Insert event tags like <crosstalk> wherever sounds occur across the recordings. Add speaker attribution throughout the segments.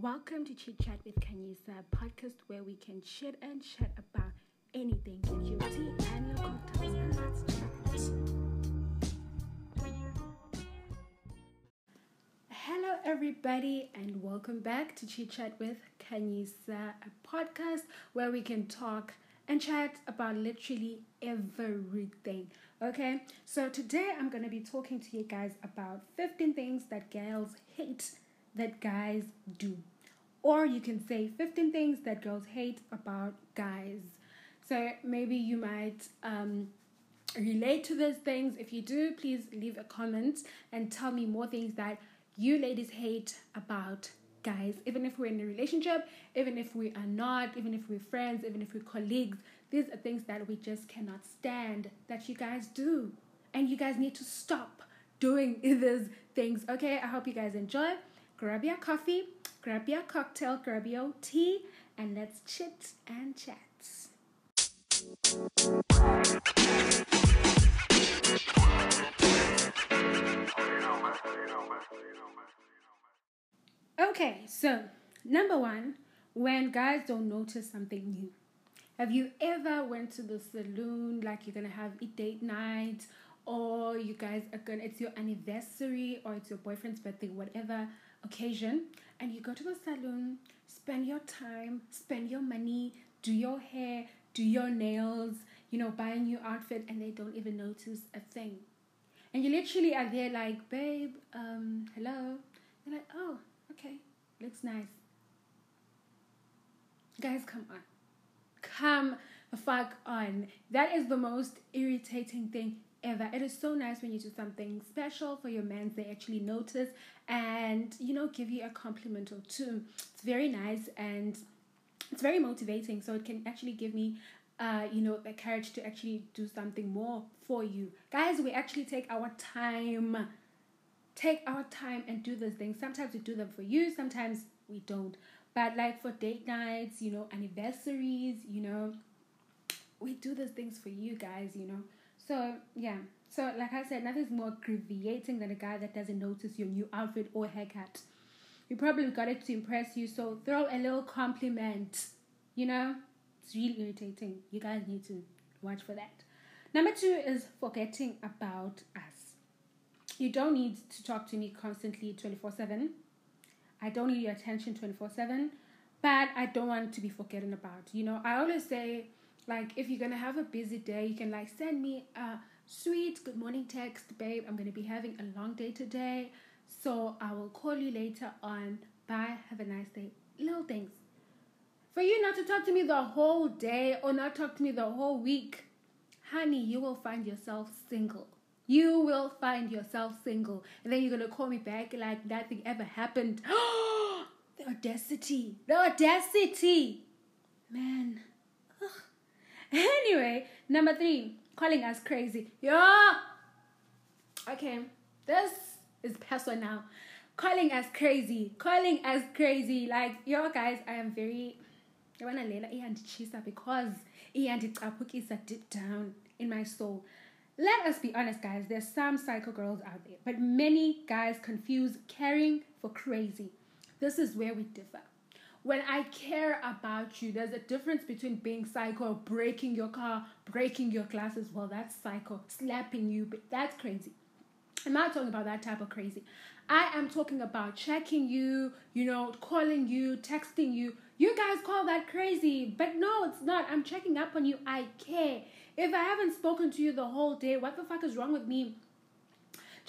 Speaker 1: Welcome to Chit Chat with Kanyisa, a podcast where we can chit and chat about anything. Tea and your cocktails, chat. Hello, everybody, and welcome back to Chit Chat with Kanyisa, uh, a podcast where we can talk and chat about literally everything. Okay, so today I'm going to be talking to you guys about 15 things that girls hate that guys do. Or you can say 15 things that girls hate about guys. So maybe you might um, relate to those things. If you do, please leave a comment and tell me more things that you ladies hate about guys. Even if we're in a relationship, even if we are not, even if we're friends, even if we're colleagues, these are things that we just cannot stand that you guys do. And you guys need to stop doing <laughs> these things. Okay, I hope you guys enjoy. Grab your coffee, grab your cocktail, grab your tea, and let's chit and chat. Okay, so number one, when guys don't notice something new. Have you ever went to the saloon like you're gonna have a date night or you guys are gonna it's your anniversary or it's your boyfriend's birthday, whatever occasion, and you go to the salon, spend your time, spend your money, do your hair, do your nails, you know, buy a new outfit and they don't even notice a thing. And you literally are there like, babe, um, hello. They're like, oh, okay, looks nice. Guys, come on. Come the fuck on. That is the most irritating thing ever. It is so nice when you do something special for your man, they actually notice and, you know, give you a compliment or two. It's very nice and it's very motivating. So it can actually give me uh, you know, the courage to actually do something more for you. Guys, we actually take our time. Take our time and do those things. Sometimes we do them for you, sometimes we don't. But like for date nights, you know, anniversaries, you know, we do those things for you guys, you know. So yeah. So like I said, nothing's more aggravating than a guy that doesn't notice your new outfit or haircut. You probably got it to impress you, so throw a little compliment. You know? It's really irritating. You guys need to watch for that. Number two is forgetting about us. You don't need to talk to me constantly 24 7. I don't need your attention 24 7, but I don't want to be forgotten about. You know, I always say, like, if you're gonna have a busy day, you can like send me a sweet good morning text, babe. I'm gonna be having a long day today, so I will call you later on. Bye, have a nice day. Little things. For you not to talk to me the whole day or not talk to me the whole week, honey, you will find yourself single. You will find yourself single. And then you're to call me back like nothing ever happened. <gasps> the audacity. The audacity. Man. Anyway, number three, calling us crazy. Yeah. Okay, this is personal now. Calling us crazy. Calling us crazy. Like, yo, guys, I am very. I wanna lela iyanditshisa because iyandicaphukisa deep down in my soul let us be honest, guys, there's some psycho girls out there, but many guys confuse caring for crazy. This is where we differ. When I care about you, there's a difference between being psycho, breaking your car, breaking your glasses. Well, that's psycho. Slapping you, but that's crazy. I'm not talking about that type of crazy. I am talking about checking you, you know, calling you, texting you. You guys call that crazy, but no, it's not. I'm checking up on you. I care. If I haven't spoken to you the whole day, what the fuck is wrong with me?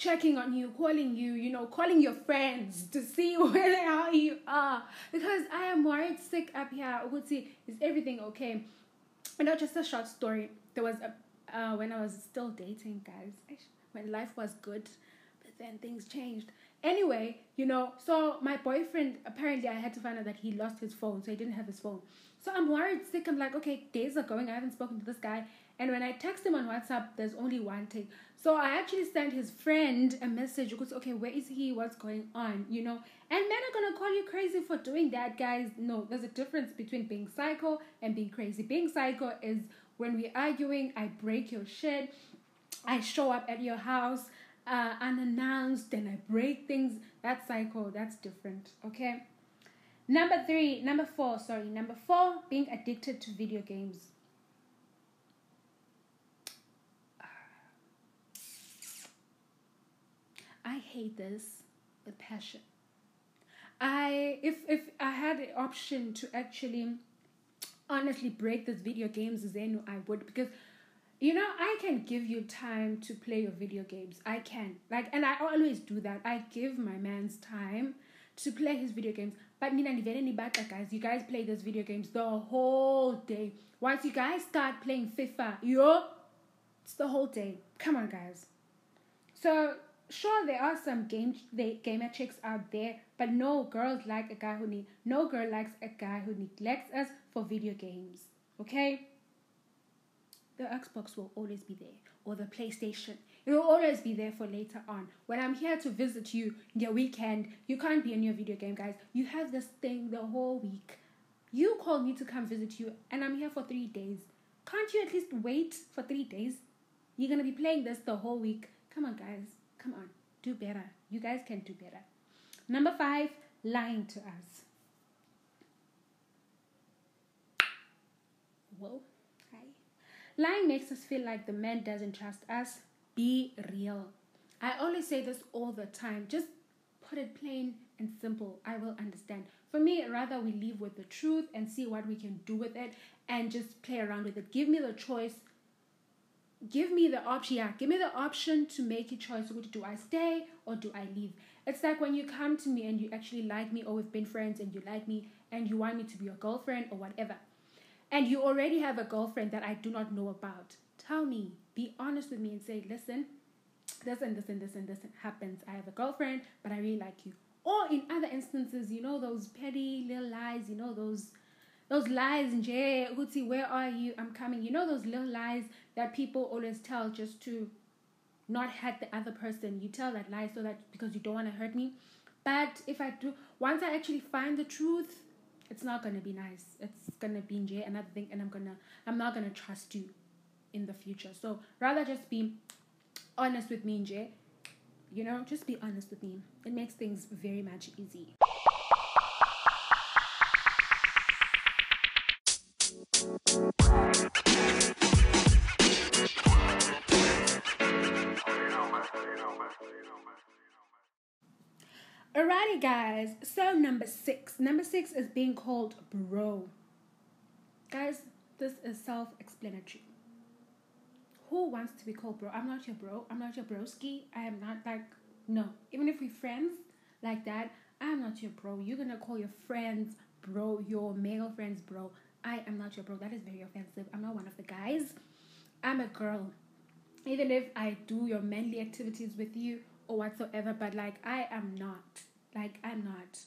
Speaker 1: Checking on you, calling you, you know, calling your friends to see <laughs> where the hell you are. Because I am worried sick up here. I would see, is everything okay? You not just a short story. There was a uh, when I was still dating, guys, when life was good, but then things changed. Anyway, you know, so my boyfriend apparently I had to find out that he lost his phone, so he didn't have his phone. So I'm worried sick. I'm like, okay, days are going. I haven't spoken to this guy. And when I text him on WhatsApp, there's only one thing. So I actually sent his friend a message because, okay, where is he? What's going on? You know? And men are gonna call you crazy for doing that, guys. No, there's a difference between being psycho and being crazy. Being psycho is when we're arguing, I break your shit, I show up at your house uh, unannounced, and I break things. That's psycho, that's different, okay? Number three, number four, sorry, number four, being addicted to video games. I hate this with passion. I if if I had the option to actually honestly break this video games then I would because you know I can give you time to play your video games. I can. Like and I always do that. I give my man's time to play his video games. But Nina Nivene Nibata guys, you guys play those video games the whole day. Once you guys start playing FIFA, yo, it's the whole day. Come on guys. So sure there are some game they gamer chicks out there, but no girls like a guy who need no girl likes a guy who neglects us for video games. Okay? The Xbox will always be there, or the PlayStation. It will always be there for later on. When I'm here to visit you your weekend, you can't be in your video game, guys. You have this thing the whole week. You called me to come visit you, and I'm here for three days. Can't you at least wait for three days? You're gonna be playing this the whole week. Come on, guys. Come on. Do better. You guys can do better. Number five, lying to us. Whoa. Lying makes us feel like the man doesn't trust us. Be real. I always say this all the time. Just put it plain and simple. I will understand. For me, rather we leave with the truth and see what we can do with it and just play around with it. Give me the choice. Give me the option. Yeah, give me the option to make a choice. Do I stay or do I leave? It's like when you come to me and you actually like me or we've been friends and you like me and you want me to be your girlfriend or whatever. And you already have a girlfriend that I do not know about. Tell me, be honest with me and say, listen, this and this and this and this happens. I have a girlfriend, but I really like you. Or in other instances, you know those petty little lies, you know those those lies Jay, Hootie, where are you? I'm coming. You know those little lies that people always tell just to not hurt the other person. You tell that lie so that because you don't want to hurt me. But if I do, once I actually find the truth, it's not gonna be nice. It's gonna be in Jay another thing, and I'm gonna I'm not gonna trust you in the future. So rather just be honest with me, Jay. You know, just be honest with me. It makes things very much easy. Alrighty, guys. So number six. Number six is being called bro. Guys, this is self-explanatory. Who wants to be called bro? I'm not your bro. I'm not your broski. I am not like no. Even if we're friends like that, I'm not your bro. You're gonna call your friends bro, your male friends bro. I am not your bro. That is very offensive. I'm not one of the guys. I'm a girl. Even if I do your manly activities with you or whatsoever, but like I am not. Like I'm not.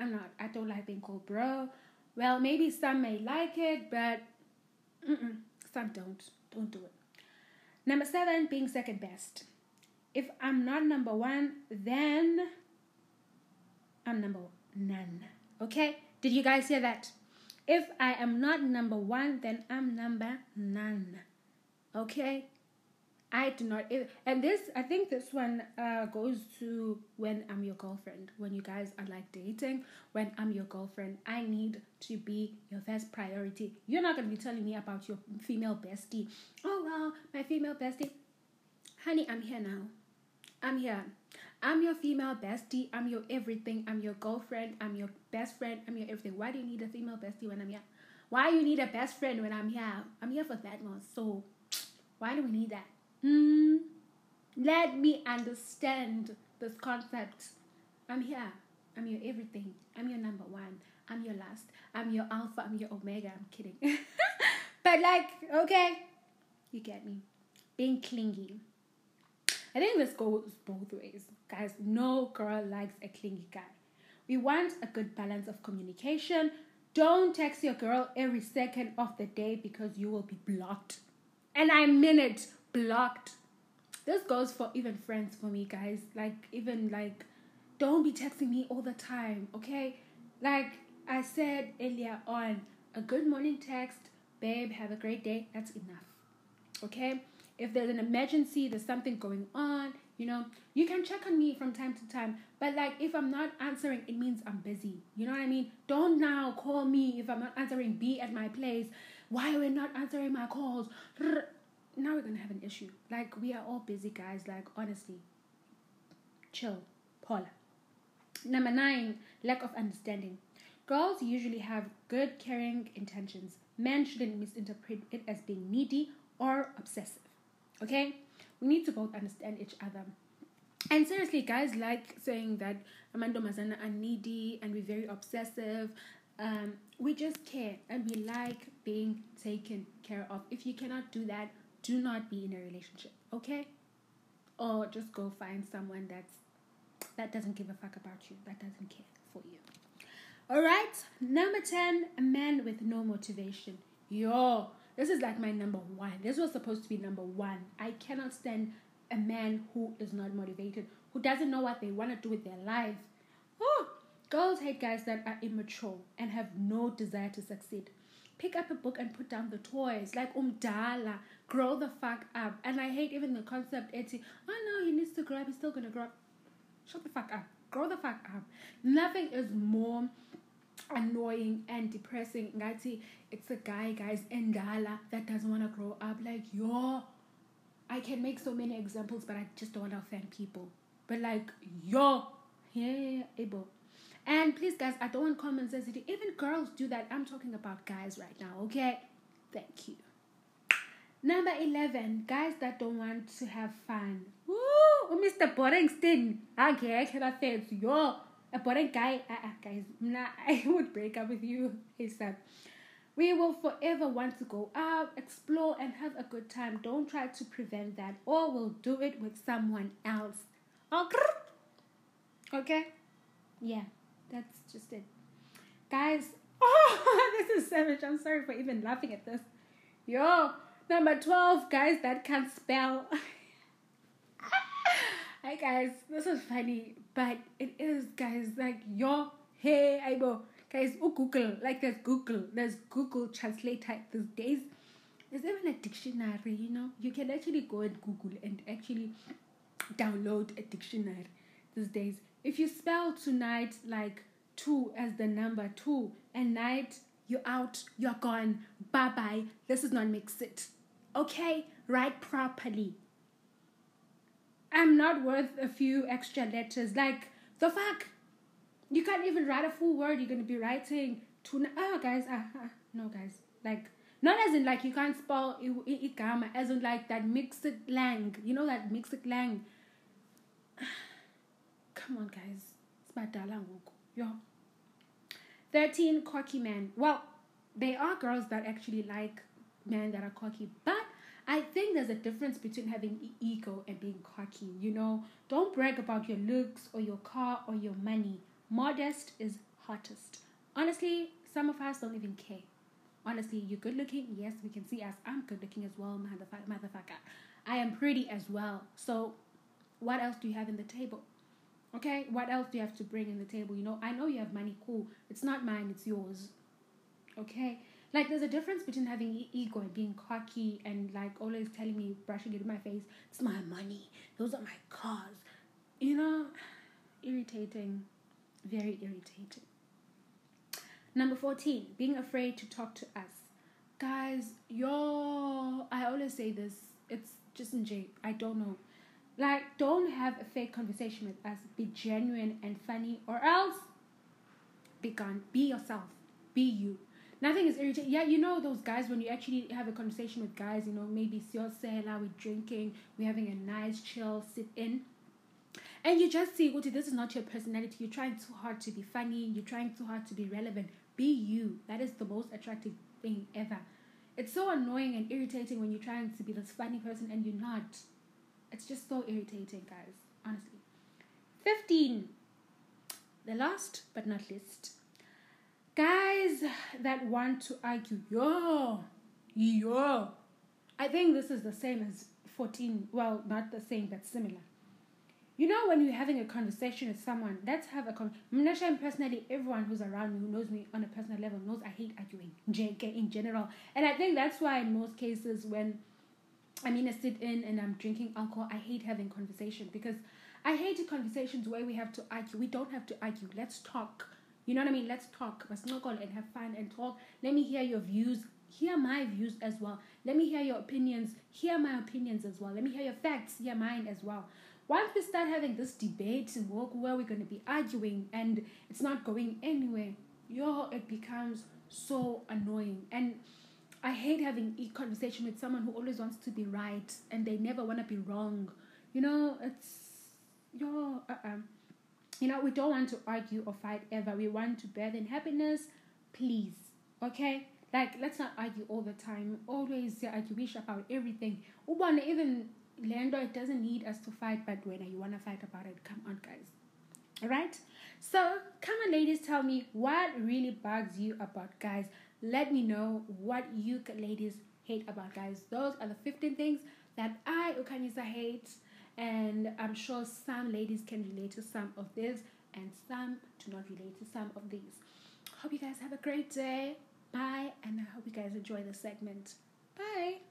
Speaker 1: I'm not. I don't like being called bro. Well, maybe some may like it, but some don't. Don't do it. Number seven, being second best. If I'm not number one, then I'm number none. Okay? Did you guys hear that? If I am not number one, then I'm number none. Okay? I do not. And this, I think this one uh, goes to when I'm your girlfriend. When you guys are like dating, when I'm your girlfriend, I need to be your first priority. You're not going to be telling me about your female bestie. Oh, well, my female bestie. Honey, I'm here now. I'm here. I'm your female bestie. I'm your everything. I'm your girlfriend. I'm your best friend. I'm your everything. Why do you need a female bestie when I'm here? Why do you need a best friend when I'm here? I'm here for that one. So, why do we need that? Hmm. Let me understand this concept. I'm here. I'm your everything. I'm your number one. I'm your last. I'm your alpha. I'm your omega. I'm kidding. <laughs> but like, okay, you get me. Being clingy. I think this goes both ways. Guys, no girl likes a clingy guy. We want a good balance of communication. Don't text your girl every second of the day because you will be blocked. And I mean it blocked. This goes for even friends for me, guys. Like, even like, don't be texting me all the time, okay? Like I said earlier on, a good morning text, babe, have a great day, that's enough, okay? If there's an emergency, there's something going on, You know, you can check on me from time to time, but like if I'm not answering, it means I'm busy. You know what I mean? Don't now call me if I'm not answering. Be at my place. Why are we not answering my calls? Now we're gonna have an issue. Like we are all busy, guys. Like honestly, chill, Paula. Number nine, lack of understanding. Girls usually have good, caring intentions. Men shouldn't misinterpret it as being needy or obsessive. Okay? We need to both understand each other. And seriously, guys like saying that Amanda Mazana are needy and we're very obsessive. Um, we just care and we like being taken care of. If you cannot do that, do not be in a relationship, okay? Or just go find someone that's that doesn't give a fuck about you, that doesn't care for you. All right, number 10, a man with no motivation. Yo, this is like my number one. This was supposed to be number one. I cannot stand a man who is not motivated, who doesn't know what they want to do with their life. Oh, girls hate guys that are immature and have no desire to succeed. Pick up a book and put down the toys, like umdala. Grow the fuck up. And I hate even the concept, Eti, oh no, he needs to grow up, he's still gonna grow up. Shut the fuck up. Grow the fuck up. Nothing is more annoying and depressing. Ngati, it's a guy, guys, endala that doesn't want to grow up. Like, yo, I can make so many examples, but I just don't want to offend people. But like, yo, yeah, able. And please, guys, I don't want comments. Even girls do that. I'm talking about guys right now, okay? Thank you. Number 11, guys that don't want to have fun. Woo! Mr. Boringston. Okay, I cannot say it's yo. A boring guy. Uh, uh, guys, nah, <laughs> I would break up with you ASAP. We will forever want to go out, explore, and have a good time. Don't try to prevent that, or we'll do it with someone else. Okay? Yeah, that's just it. Guys, <laughs> oh, <laughs> this is savage. I'm sorry for even laughing at this. Yo, number 12, guys that can't spell. <laughs> Hi, guys, this is funny, but it is, guys, like, yo, hey, Aibo. Guys, oh, Google, like there's Google, there's Google Translator these days. There's even a dictionary, you know. You can actually go and Google and actually download a dictionary these days. If you spell tonight like two as the number two and night, you're out, you're gone, bye bye. This is not mix it. Okay? Write properly. I'm not worth a few extra letters. Like, the fuck? You can't even write a full word. You're going to be writing two. Oh, guys. Uh, uh, no, guys. Like, not as in like you can't spell igama, as in like that mixed lang. You know that mixed lang. Come on, guys. It's badala Yo. 13 cocky men. Well, there are girls that actually like men that are cocky, but I think there's a difference between having ego and being cocky. You know, don't brag about your looks or your car or your money. Modest is hottest. Honestly, some of us don't even care. Honestly, you're good looking. Yes, we can see us. I'm good looking as well, motherfucker. I am pretty as well. So, what else do you have in the table? Okay, what else do you have to bring in the table? You know, I know you have money, cool. It's not mine, it's yours. Okay, like there's a difference between having ego and being cocky and like always telling me, brushing it in my face, it's my money, those are my cars. You know, irritating, very irritating. Number 14, being afraid to talk to us. Guys, yo, I always say this, it's just in J. I don't know like, don't have a fake conversation with us. Be genuine and funny, or else be gone. Be yourself. Be you. Nothing is irritating. Yeah, you know those guys when you actually have a conversation with guys, you know, maybe sela, we're drinking, we're having a nice chill sit in. And you just see, Guti, this is not your personality. You're trying too hard to be funny. You're trying too hard to be relevant. Be you. That is the most attractive thing ever. It's so annoying and irritating when you're trying to be this funny person and you're not. It's just so irritating, guys. Honestly. 15. The last but not least. Guys that want to argue. Yo. Yo. I think this is the same as 14. Well, not the same, but similar. You know, when you're having a conversation with someone, let's have a conversation. personally, everyone who's around me, who knows me on a personal level, knows I hate arguing in general. And I think that's why, in most cases, when I'm I sit in and I'm drinking alcohol, I hate having conversation because I hate conversations where we have to argue. We don't have to argue. Let's talk. You know what I mean? Let's talk. Let's snuggle and have fun and talk. Let me hear your views. Hear my views as well. Let me hear your opinions. Hear my opinions as well. Let me hear your facts. Hear mine as well. Once we start having this debate and work where we're going to be arguing and it's not going anywhere, yo, it becomes so annoying. And I hate having a conversation with someone who always wants to be right and they never want to be wrong. You know, it's yo, uh-uh. You know, we don't want to argue or fight ever. We want to bear in happiness, please. Okay? Like, let's not argue all the time. Always argue wish about everything. Ubone, even Lando, it doesn't need us to fight, but when you want to fight about it, come on, guys. Alright? So, come on, ladies, tell me what really bugs you about guys. Let me know what you ladies hate about guys. Those are the 15 things that I, Ukanyisa, hate. And I'm sure some ladies can relate to some of this, and some do not relate to some of these. Hope you guys have a great day. Bye, and I hope you guys enjoy the segment. Bye.